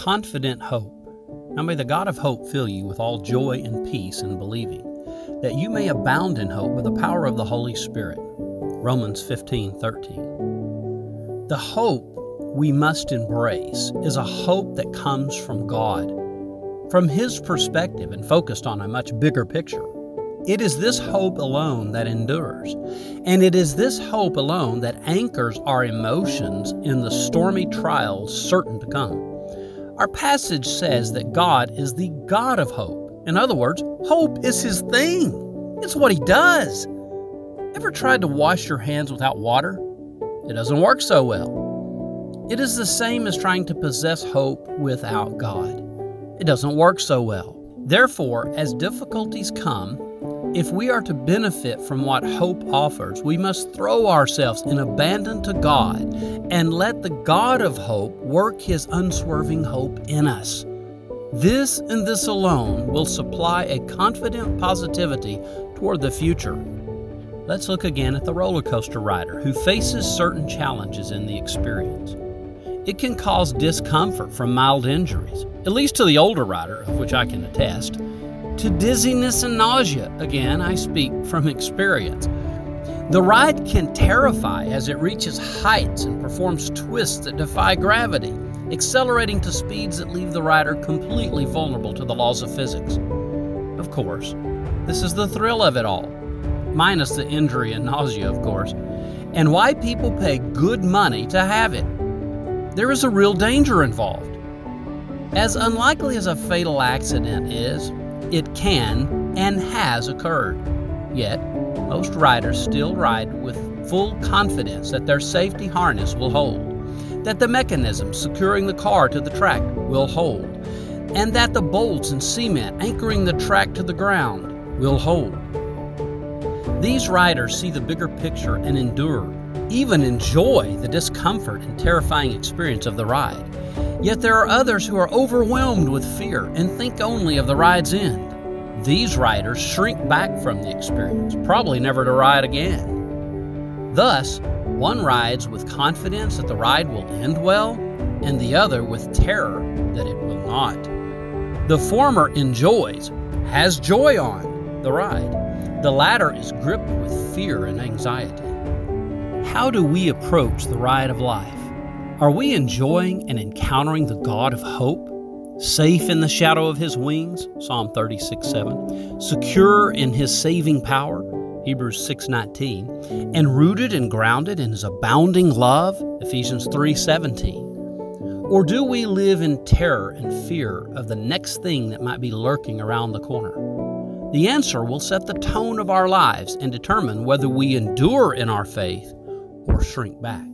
confident hope. Now may the God of hope fill you with all joy and peace in believing, that you may abound in hope by the power of the Holy Spirit. Romans 15 13. The hope we must embrace is a hope that comes from God, from His perspective and focused on a much bigger picture. It is this hope alone that endures, and it is this hope alone that anchors our emotions in the stormy trials certain to come. Our passage says that God is the God of hope. In other words, hope is His thing, it's what He does. Ever tried to wash your hands without water? It doesn't work so well. It is the same as trying to possess hope without God. It doesn't work so well. Therefore, as difficulties come, if we are to benefit from what hope offers, we must throw ourselves in abandon to God and let the God of hope work his unswerving hope in us. This and this alone will supply a confident positivity toward the future. Let's look again at the roller coaster rider who faces certain challenges in the experience. It can cause discomfort from mild injuries, at least to the older rider, of which I can attest to dizziness and nausea. Again, I speak from experience. The ride can terrify as it reaches heights and performs twists that defy gravity, accelerating to speeds that leave the rider completely vulnerable to the laws of physics. Of course, this is the thrill of it all, minus the injury and nausea, of course, and why people pay good money to have it. There is a real danger involved. As unlikely as a fatal accident is, it can and has occurred. Yet, most riders still ride with full confidence that their safety harness will hold, that the mechanism securing the car to the track will hold, and that the bolts and cement anchoring the track to the ground will hold. These riders see the bigger picture and endure, even enjoy the discomfort and terrifying experience of the ride. Yet there are others who are overwhelmed with fear and think only of the ride's end. These riders shrink back from the experience, probably never to ride again. Thus, one rides with confidence that the ride will end well, and the other with terror that it will not. The former enjoys, has joy on the ride. The latter is gripped with fear and anxiety. How do we approach the ride of life? Are we enjoying and encountering the God of hope? Safe in the shadow of his wings, Psalm 36 7. Secure in his saving power, Hebrews 6:19, and rooted and grounded in his abounding love, Ephesians 3:17. Or do we live in terror and fear of the next thing that might be lurking around the corner? The answer will set the tone of our lives and determine whether we endure in our faith or shrink back.